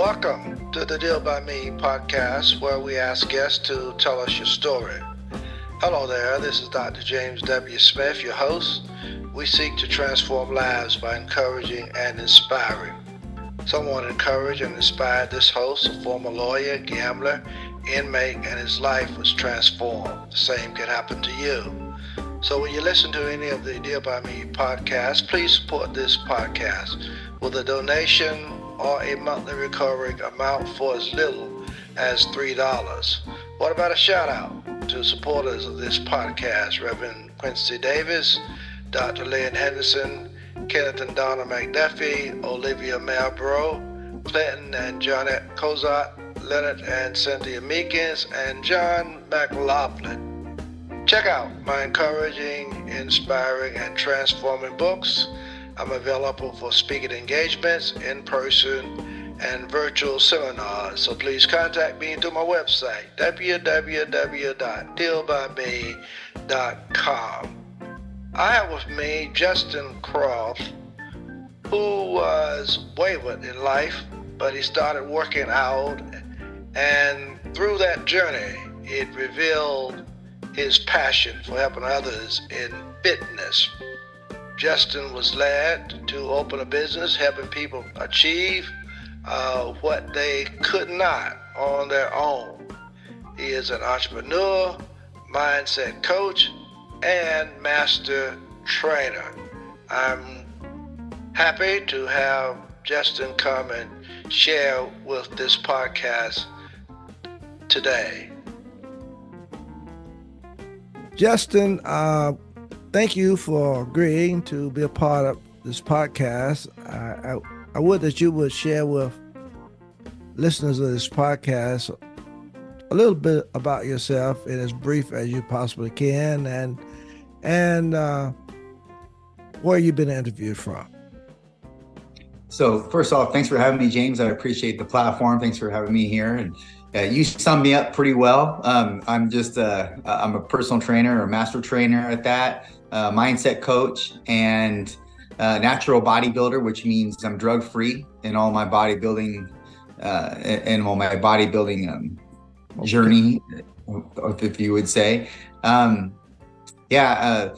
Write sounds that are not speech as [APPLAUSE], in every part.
Welcome to the Deal by Me podcast, where we ask guests to tell us your story. Hello there, this is Dr. James W. Smith, your host. We seek to transform lives by encouraging and inspiring. Someone encouraged and inspired this host, a former lawyer, gambler, inmate, and his life was transformed. The same could happen to you. So when you listen to any of the Deal by Me podcasts, please support this podcast with a donation or a monthly recurring amount for as little as $3. What about a shout out to supporters of this podcast, Reverend Quincy Davis, Dr. Lynn Henderson, Kenneth and Donna McDuffie, Olivia Malbrough, Clinton and Johnette Cozart, Leonard and Cynthia Meekins, and John McLaughlin. Check out my encouraging, inspiring, and transforming books. I'm available for speaking engagements, in person, and virtual seminars. So please contact me through my website, www.dealbyme.com. I have with me Justin Croft, who was wayward in life, but he started working out, and through that journey, it revealed his passion for helping others in fitness. Justin was led to open a business helping people achieve uh, what they could not on their own. He is an entrepreneur, mindset coach, and master trainer. I'm happy to have Justin come and share with this podcast today. Justin, uh, thank you for agreeing to be a part of this podcast. I, I, I would that you would share with listeners of this podcast a little bit about yourself in as brief as you possibly can and and uh, where you've been interviewed from. So first off, thanks for having me, James. I appreciate the platform. Thanks for having me here. And uh, you summed me up pretty well. Um, I'm just a, I'm a personal trainer or master trainer at that, uh, mindset coach, and uh, natural bodybuilder, which means I'm drug free in all my bodybuilding uh, in all my bodybuilding um, journey, if you would say. Um, yeah, uh,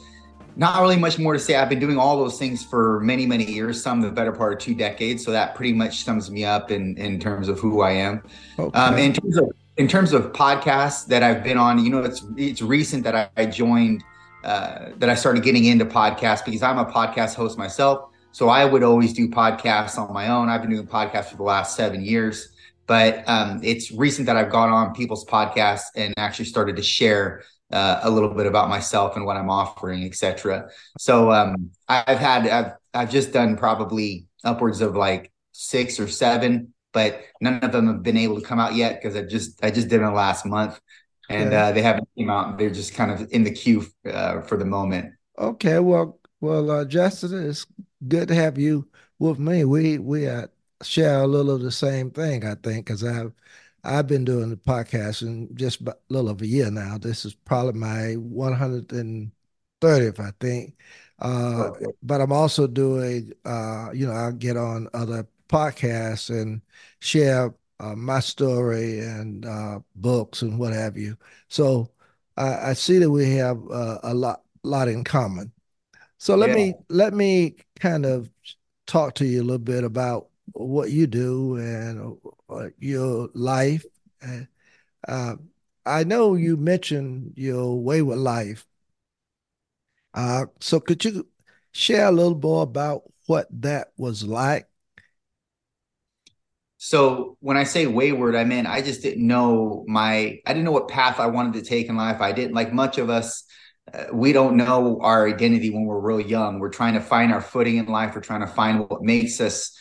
not really much more to say. I've been doing all those things for many, many years, some the better part of two decades. So that pretty much sums me up in in terms of who I am. Okay. Um, in terms of in terms of podcasts that I've been on, you know, it's it's recent that I, I joined uh, that I started getting into podcasts because I'm a podcast host myself. So I would always do podcasts on my own. I've been doing podcasts for the last seven years, but um, it's recent that I've gone on people's podcasts and actually started to share uh, a little bit about myself and what I'm offering, etc. So um, I've had I've I've just done probably upwards of like six or seven, but none of them have been able to come out yet because I just I just did them last month, and okay. uh, they haven't came out. They're just kind of in the queue uh, for the moment. Okay, well, well, uh, Justin, it's good to have you with me. We we uh, share a little of the same thing, I think, because I've I've been doing the podcast in just a little over a year now. This is probably my 130th, I think. Uh. But I'm also doing, uh, you know, I'll get on other podcasts and share uh, my story and uh, books and what have you. So I, I see that we have uh, a lot, lot in common. So let yeah. me let me kind of talk to you a little bit about what you do and uh, your life. Uh, I know you mentioned your wayward life. Uh, so could you share a little more about what that was like? So when I say wayward, I mean I just didn't know my I didn't know what path I wanted to take in life. I didn't like much of us. Uh, we don't know our identity when we're real young. We're trying to find our footing in life. We're trying to find what makes us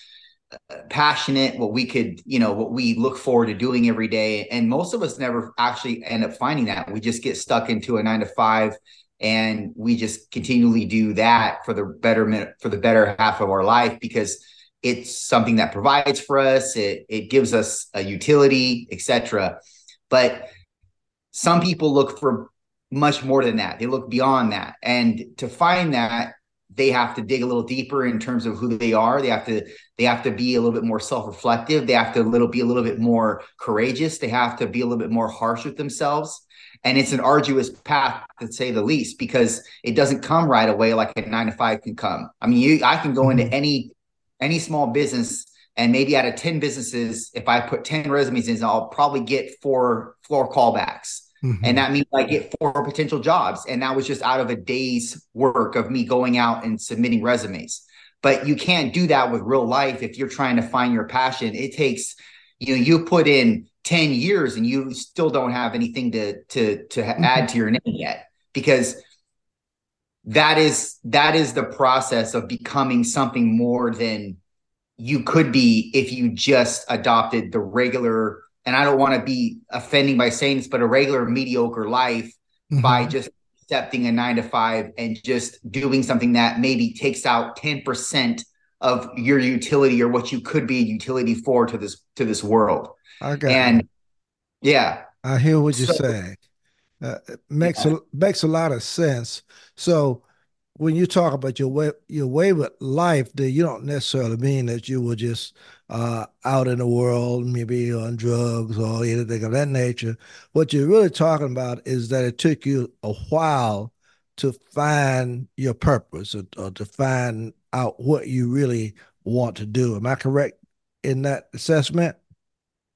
passionate, what we could, you know, what we look forward to doing every day. And most of us never actually end up finding that. We just get stuck into a nine to five and we just continually do that for the betterment for the better half of our life because it's something that provides for us it, it gives us a utility etc but some people look for much more than that they look beyond that and to find that they have to dig a little deeper in terms of who they are. They have to they have to be a little bit more self-reflective. They have to little be a little bit more courageous. They have to be a little bit more harsh with themselves. And it's an arduous path to say the least, because it doesn't come right away like a nine to five can come. I mean, you I can go into mm-hmm. any any small business and maybe out of 10 businesses, if I put 10 resumes in, I'll probably get four four callbacks. Mm-hmm. And that means I get four potential jobs. And that was just out of a day's work of me going out and submitting resumes. But you can't do that with real life if you're trying to find your passion. It takes, you know, you put in 10 years and you still don't have anything to to to mm-hmm. add to your name yet because that is that is the process of becoming something more than you could be if you just adopted the regular and I don't want to be offending by saying this, but a regular mediocre life mm-hmm. by just accepting a nine to five and just doing something that maybe takes out 10% of your utility or what you could be a utility for to this to this world. Okay. And yeah. I hear what you're so, saying. Uh, makes yeah. a makes a lot of sense. So when you talk about your way your way with life, that you don't necessarily mean that you will just uh, out in the world, maybe on drugs or anything of that nature. What you're really talking about is that it took you a while to find your purpose or, or to find out what you really want to do. Am I correct in that assessment?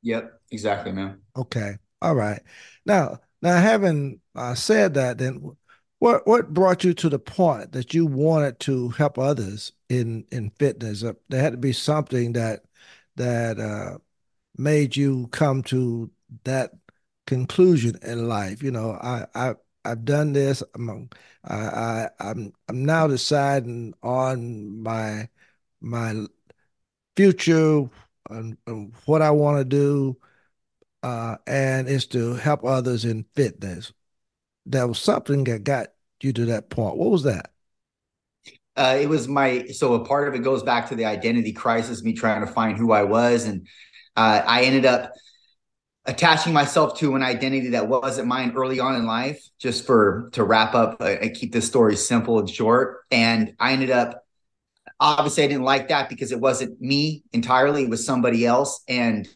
Yep, exactly, man. Okay, all right. Now, now having uh, said that, then what what brought you to the point that you wanted to help others in in fitness? Uh, there had to be something that that uh, made you come to that conclusion in life. You know, I I I've done this. I'm I, I I'm I'm now deciding on my my future and, and what I want to do, uh, and it's to help others in fitness. There was something that got you to that point. What was that? Uh, it was my so a part of it goes back to the identity crisis, me trying to find who I was, and uh, I ended up attaching myself to an identity that wasn't mine early on in life. Just for to wrap up uh, and keep this story simple and short, and I ended up obviously I didn't like that because it wasn't me entirely; it was somebody else, and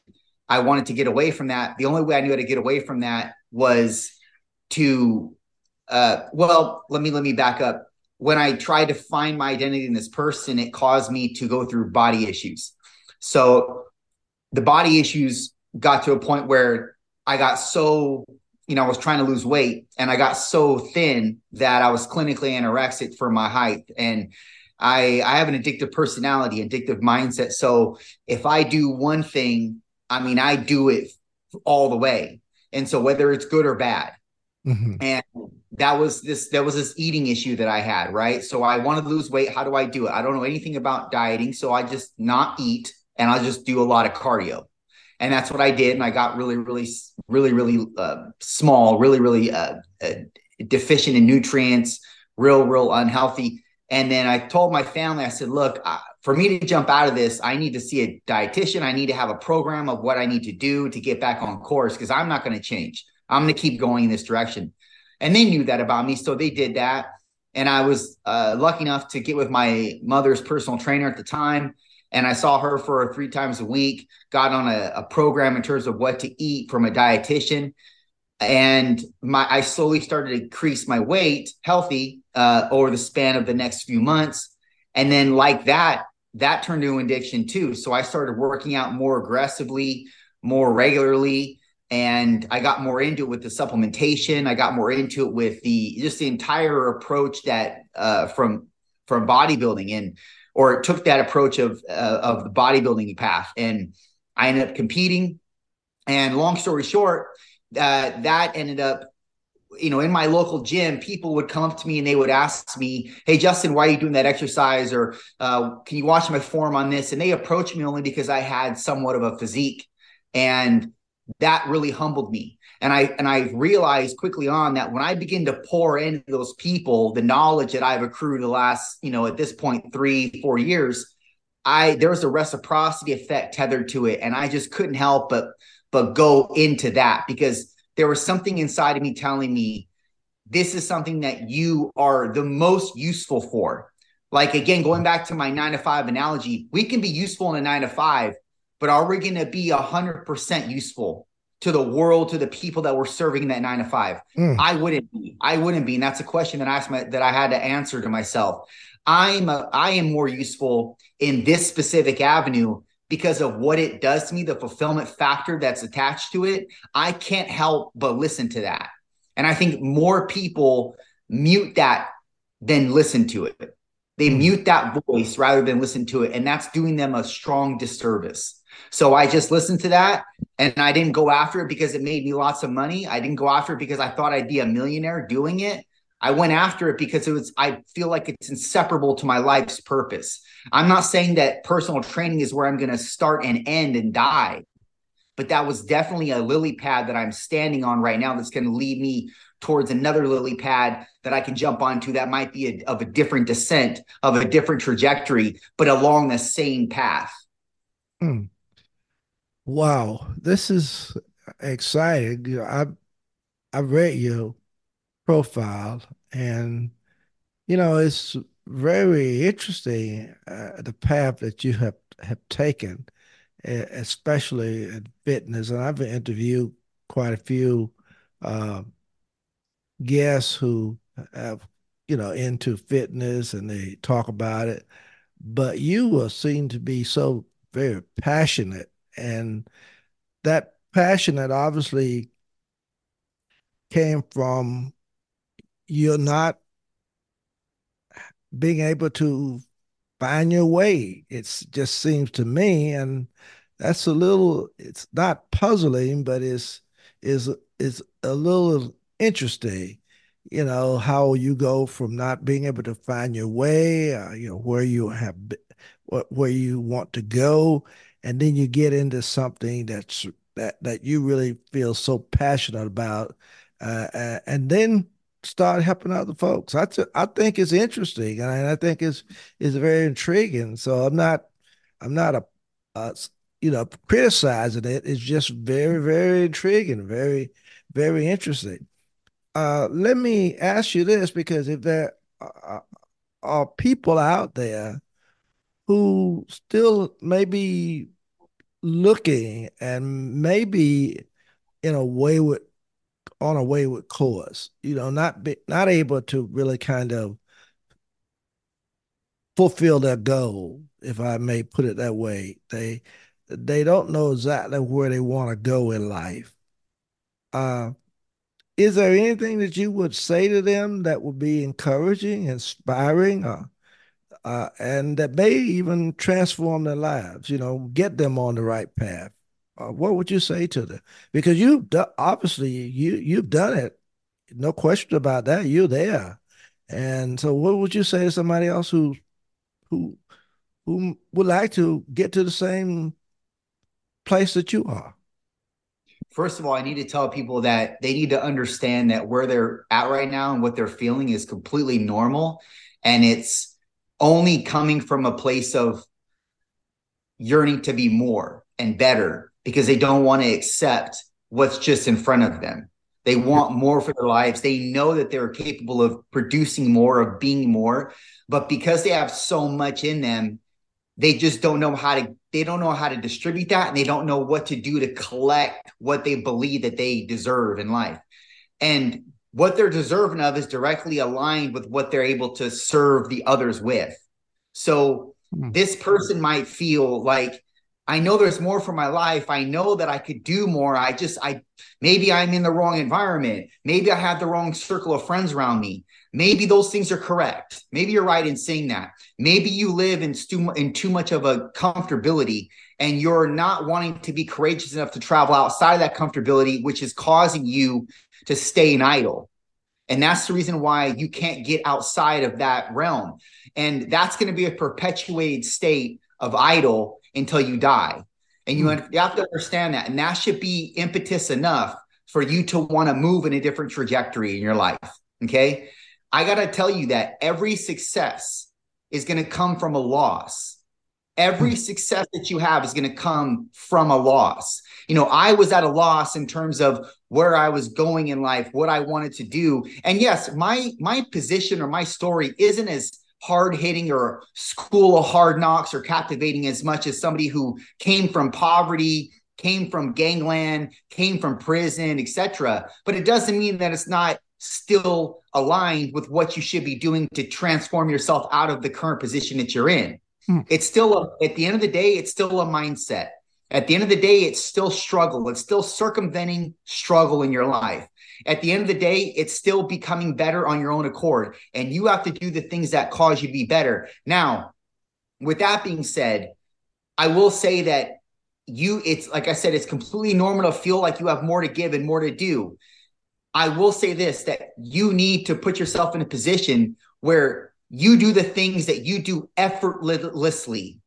I wanted to get away from that. The only way I knew how to get away from that was to uh, well, let me let me back up when I tried to find my identity in this person, it caused me to go through body issues. So the body issues got to a point where I got so, you know, I was trying to lose weight and I got so thin that I was clinically anorexic for my height. And I I have an addictive personality, addictive mindset. So if I do one thing, I mean, I do it all the way. And so whether it's good or bad. Mm-hmm. And that was this that was this eating issue that I had, right? So I wanted to lose weight. How do I do it? I don't know anything about dieting, so I just not eat and I'll just do a lot of cardio. And that's what I did and I got really really really really uh, small, really really uh, uh, deficient in nutrients, real real unhealthy. And then I told my family I said, "Look, uh, for me to jump out of this, I need to see a dietitian. I need to have a program of what I need to do to get back on course because I'm not going to change. I'm going to keep going in this direction." and they knew that about me, so they did that. And I was uh, lucky enough to get with my mother's personal trainer at the time, and I saw her for three times a week. Got on a, a program in terms of what to eat from a dietitian, and my I slowly started to increase my weight, healthy, uh, over the span of the next few months. And then, like that, that turned into addiction too. So I started working out more aggressively, more regularly, and I got more into it with the supplementation. I got more into it with the just the entire approach that uh, from from bodybuilding and or took that approach of uh, of the bodybuilding path. And I ended up competing. And long story short, uh, that ended up, you know, in my local gym, people would come up to me and they would ask me, "Hey, Justin, why are you doing that exercise?" Or uh, "Can you watch my form on this?" And they approached me only because I had somewhat of a physique and that really humbled me. And i and i realized quickly on that when i begin to pour into those people the knowledge that i've accrued the last you know at this point three four years i there was a reciprocity effect tethered to it. And i just couldn't help but but go into that because there was something inside of me telling me this is something that you are the most useful for. Like again, going back to my nine to five analogy, we can be useful in a nine to five, but are we going to be a hundred percent useful to the world, to the people that we're serving in that nine to five? Mm. I wouldn't be. I wouldn't be, and that's a question that I asked my, that I had to answer to myself. I'm a, I am more useful in this specific avenue because of what it does to me, the fulfillment factor that's attached to it. I can't help but listen to that, and I think more people mute that than listen to it. They hmm. mute that voice rather than listen to it. And that's doing them a strong disservice. So I just listened to that and I didn't go after it because it made me lots of money. I didn't go after it because I thought I'd be a millionaire doing it. I went after it because it was, I feel like it's inseparable to my life's purpose. I'm not saying that personal training is where I'm going to start and end and die, but that was definitely a lily pad that I'm standing on right now that's going to lead me towards another lily pad that I can jump onto that might be a, of a different descent, of a different trajectory, but along the same path. Hmm. Wow, this is exciting. I I read your profile, and you know it's very interesting uh, the path that you have have taken, especially in fitness. And I've interviewed quite a few uh, guests who have you know into fitness and they talk about it but you seem to be so very passionate and that passion that obviously came from you're not being able to find your way it just seems to me and that's a little it's not puzzling but it's is is a little interesting you know how you go from not being able to find your way uh, you know where you have where you want to go and then you get into something that's that that you really feel so passionate about uh, uh, and then start helping other folks. I, t- I think it's interesting and I think it's it's very intriguing. So i'm not i'm not a, a you know criticizing it. It's just very very intriguing very very interesting. Uh, let me ask you this because if there are, are people out there who still may be looking and maybe in a way with on a way with course, you know, not be, not able to really kind of fulfill their goal, if I may put it that way. They they don't know exactly where they want to go in life. Uh, is there anything that you would say to them that would be encouraging, inspiring, uh, uh, and that may even transform their lives? You know, get them on the right path. Uh, what would you say to them? Because you've obviously you you've done it, no question about that. You're there, and so what would you say to somebody else who who who would like to get to the same place that you are? first of all, I need to tell people that they need to understand that where they're at right now and what they're feeling is completely normal. And it's only coming from a place of yearning to be more and better because they don't want to accept what's just in front of them. They want more for their lives. They know that they're capable of producing more, of being more. But because they have so much in them, they just don't know how to they don't know how to distribute that and they don't know what to do to collect what they believe that they deserve in life and what they're deserving of is directly aligned with what they're able to serve the others with so mm-hmm. this person might feel like I know there's more for my life. I know that I could do more. I just, I maybe I'm in the wrong environment. Maybe I have the wrong circle of friends around me. Maybe those things are correct. Maybe you're right in saying that. Maybe you live in too, in too much of a comfortability and you're not wanting to be courageous enough to travel outside of that comfortability, which is causing you to stay in idle. And that's the reason why you can't get outside of that realm. And that's going to be a perpetuated state of idle until you die. And you, mm. you have to understand that. And that should be impetus enough for you to want to move in a different trajectory in your life. Okay. I got to tell you that every success is going to come from a loss. Every hmm. success that you have is going to come from a loss. You know, I was at a loss in terms of where I was going in life, what I wanted to do. And yes, my my position or my story isn't as hard hitting or school of hard knocks or captivating as much as somebody who came from poverty came from gangland came from prison etc but it doesn't mean that it's not still aligned with what you should be doing to transform yourself out of the current position that you're in hmm. it's still a, at the end of the day it's still a mindset at the end of the day, it's still struggle. It's still circumventing struggle in your life. At the end of the day, it's still becoming better on your own accord. And you have to do the things that cause you to be better. Now, with that being said, I will say that you, it's like I said, it's completely normal to feel like you have more to give and more to do. I will say this that you need to put yourself in a position where you do the things that you do effortlessly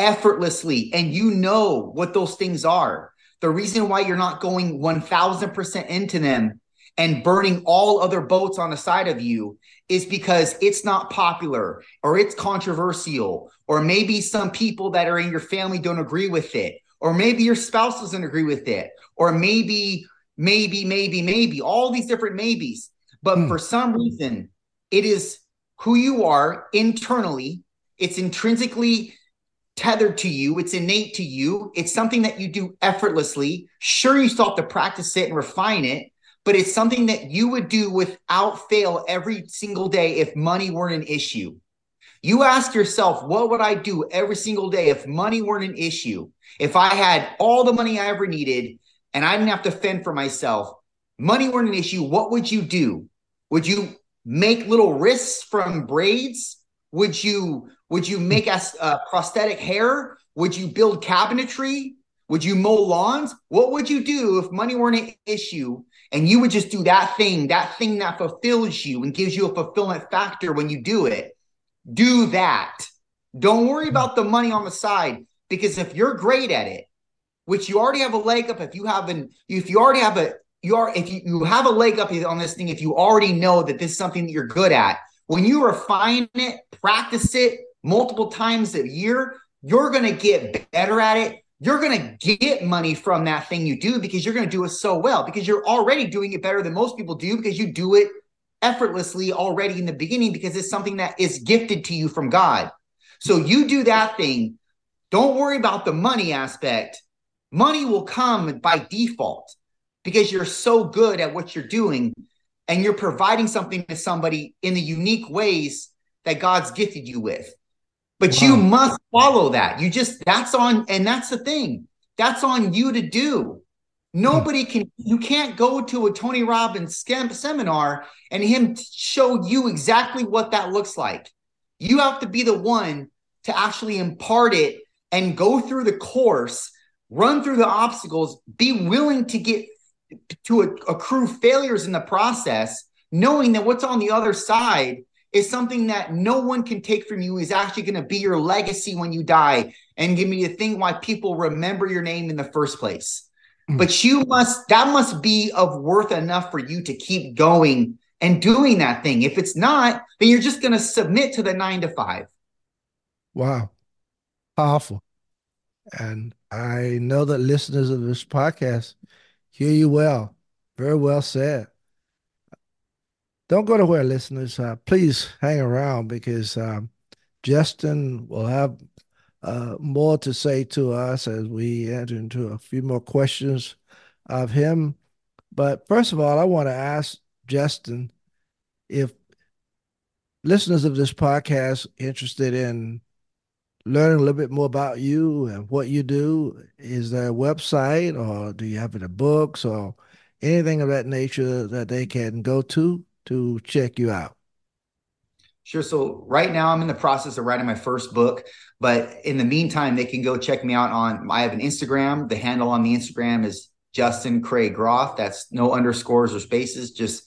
effortlessly and you know what those things are. The reason why you're not going 1000% into them and burning all other boats on the side of you is because it's not popular or it's controversial or maybe some people that are in your family don't agree with it or maybe your spouse doesn't agree with it or maybe maybe maybe maybe all these different maybes but hmm. for some reason it is who you are internally it's intrinsically tethered to you, it's innate to you, it's something that you do effortlessly. Sure, you still have to practice it and refine it, but it's something that you would do without fail every single day if money weren't an issue. You ask yourself, what would I do every single day if money weren't an issue? If I had all the money I ever needed and I didn't have to fend for myself, money weren't an issue, what would you do? Would you make little wrists from braids? Would you would you make us uh, prosthetic hair? Would you build cabinetry? Would you mow lawns? What would you do if money weren't an issue and you would just do that thing, that thing that fulfills you and gives you a fulfillment factor when you do it? Do that. Don't worry about the money on the side because if you're great at it, which you already have a leg up, if you have an, if you already have a, you are, if you, you have a leg up on this thing, if you already know that this is something that you're good at, when you refine it, practice it, multiple times a year, you're going to get better at it. You're going to get money from that thing you do because you're going to do it so well because you're already doing it better than most people do because you do it effortlessly already in the beginning because it's something that is gifted to you from God. So you do that thing. Don't worry about the money aspect. Money will come by default because you're so good at what you're doing and you're providing something to somebody in the unique ways that God's gifted you with. But wow. you uh-huh. must follow that. You just, that's on, and that's the thing. That's on you to do. Nobody can, you can't go to a Tony Robbins seminar and him show you exactly what that looks like. You have to be the one to actually impart it and go through the course, run through the obstacles, be willing to get to accrue failures in the process, knowing that what's on the other side is something that no one can take from you is actually going to be your legacy when you die and give me the thing why people remember your name in the first place. Mm. but you must that must be of worth enough for you to keep going and doing that thing. If it's not then you're just going to submit to the nine to five. Wow. Powerful. And i know that listeners of this podcast hear you well. Very well said don't go nowhere, listeners. Uh, please hang around because um, Justin will have uh, more to say to us as we enter into a few more questions of him. But first of all, I want to ask Justin if listeners of this podcast interested in learning a little bit more about you and what you do, is there a website or do you have any books or anything of that nature that they can go to? To check you out? Sure. So right now I'm in the process of writing my first book, but in the meantime, they can go check me out on I have an Instagram. The handle on the Instagram is Justin Craig Groff. That's no underscores or spaces, just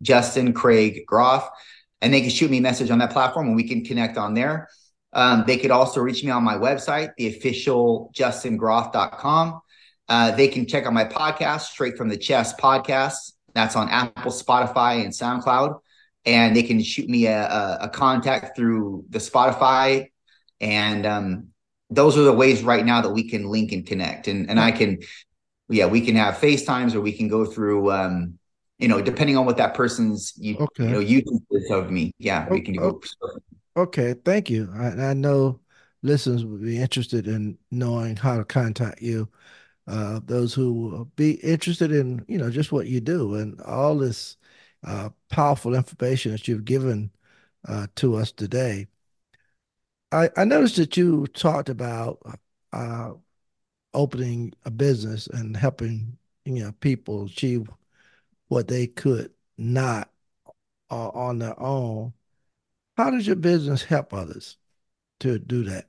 Justin Craig Groff. And they can shoot me a message on that platform and we can connect on there. Um, they could also reach me on my website, the official justingroff.com. Uh, they can check out my podcast, Straight from the Chest podcast. That's on Apple, Spotify, and SoundCloud. And they can shoot me a, a, a contact through the Spotify. And um, those are the ways right now that we can link and connect. And and I can, yeah, we can have FaceTimes or we can go through um, you know, depending on what that person's you, okay. you know, YouTube is of me. Yeah, we can do. Okay. Okay. Thank you. I, I know listeners would be interested in knowing how to contact you. Uh, those who will be interested in, you know, just what you do and all this uh, powerful information that you've given uh, to us today. I, I noticed that you talked about uh, opening a business and helping you know people achieve what they could not uh, on their own. How does your business help others to do that?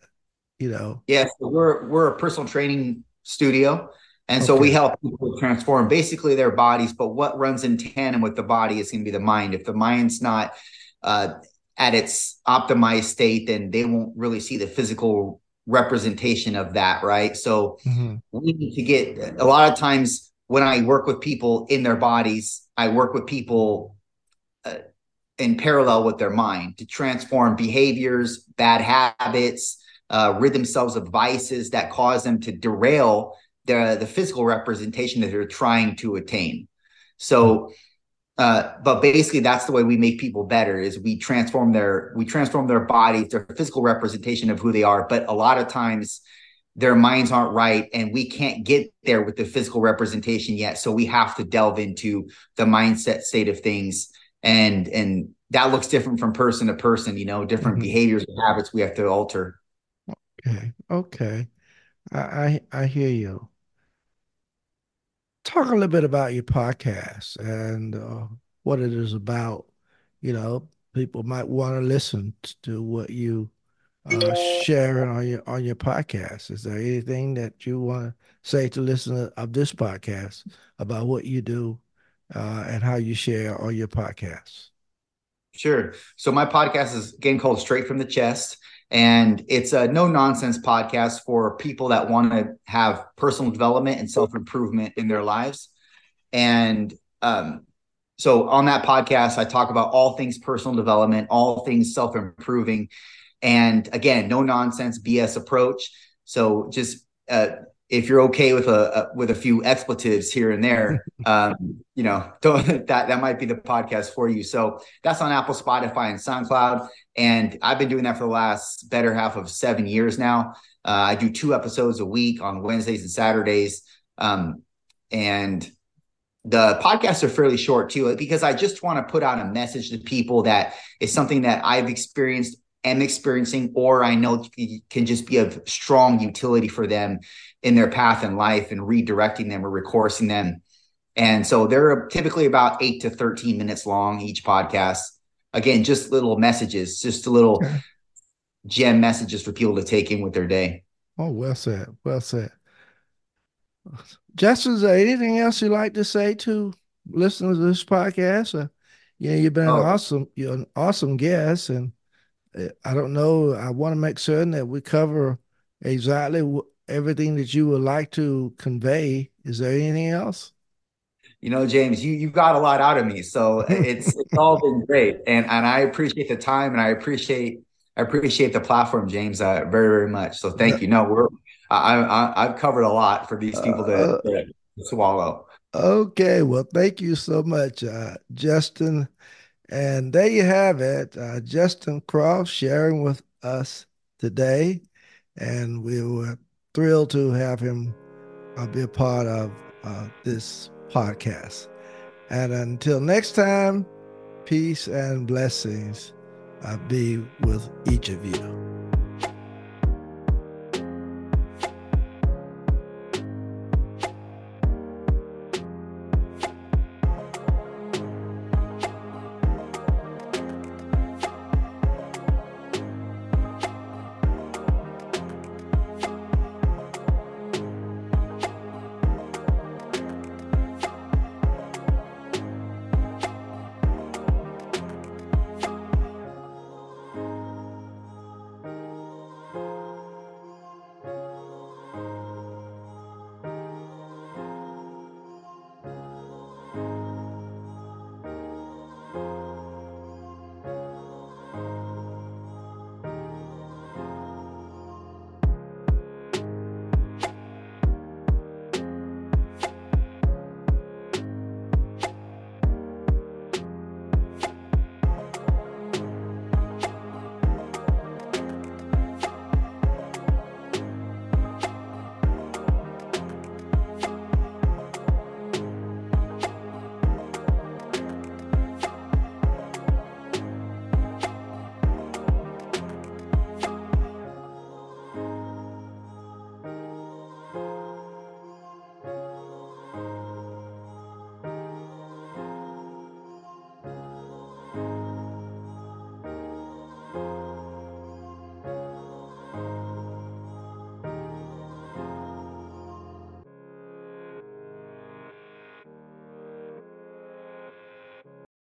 You know. Yes, yeah, so we're we're a personal training studio. And so we help people transform basically their bodies, but what runs in tandem with the body is going to be the mind. If the mind's not uh, at its optimized state, then they won't really see the physical representation of that, right? So mm-hmm. we need to get a lot of times when I work with people in their bodies, I work with people uh, in parallel with their mind to transform behaviors, bad habits, uh, rid themselves of vices that cause them to derail the the physical representation that they're trying to attain. So uh, but basically that's the way we make people better is we transform their we transform their bodies their physical representation of who they are but a lot of times their minds aren't right and we can't get there with the physical representation yet so we have to delve into the mindset state of things and and that looks different from person to person you know different mm-hmm. behaviors and habits we have to alter okay okay i i, I hear you talk a little bit about your podcast and uh, what it is about. You know, people might want to listen to what you uh, sharing on your on your podcast. Is there anything that you want to say to listeners of this podcast about what you do uh, and how you share on your podcast? Sure. So my podcast is again called Straight from the Chest. And it's a no nonsense podcast for people that want to have personal development and self improvement in their lives. And um, so on that podcast, I talk about all things personal development, all things self improving. And again, no nonsense BS approach. So just uh, if you're okay with a, a, with a few expletives here and there, [LAUGHS] um, you know, [LAUGHS] that that might be the podcast for you. So that's on Apple, Spotify, and SoundCloud. And I've been doing that for the last better half of seven years now. Uh, I do two episodes a week on Wednesdays and Saturdays. Um, and the podcasts are fairly short too, because I just want to put out a message to people that is something that I've experienced am experiencing, or I know can just be of strong utility for them in their path in life and redirecting them or recoursing them. And so they're typically about eight to 13 minutes long each podcast. Again, just little messages, just a little gem messages for people to take in with their day. Oh, well said. Well said. Justin, is there anything else you'd like to say to listeners of this podcast? Uh, yeah, you've been oh. awesome. You're an awesome guest, and uh, I don't know. I want to make certain that we cover exactly everything that you would like to convey. Is there anything else? You know, James, you you got a lot out of me, so [LAUGHS] it's it's all been great, and and I appreciate the time, and I appreciate I appreciate the platform, James, uh, very very much. So thank you. No, we're I, I have covered a lot for these people to, uh, to swallow. Okay, well, thank you so much, uh, Justin. And there you have it, uh, Justin Croft sharing with us today, and we were thrilled to have him uh, be a part of uh, this podcast. And until next time, peace and blessings uh, be with each of you.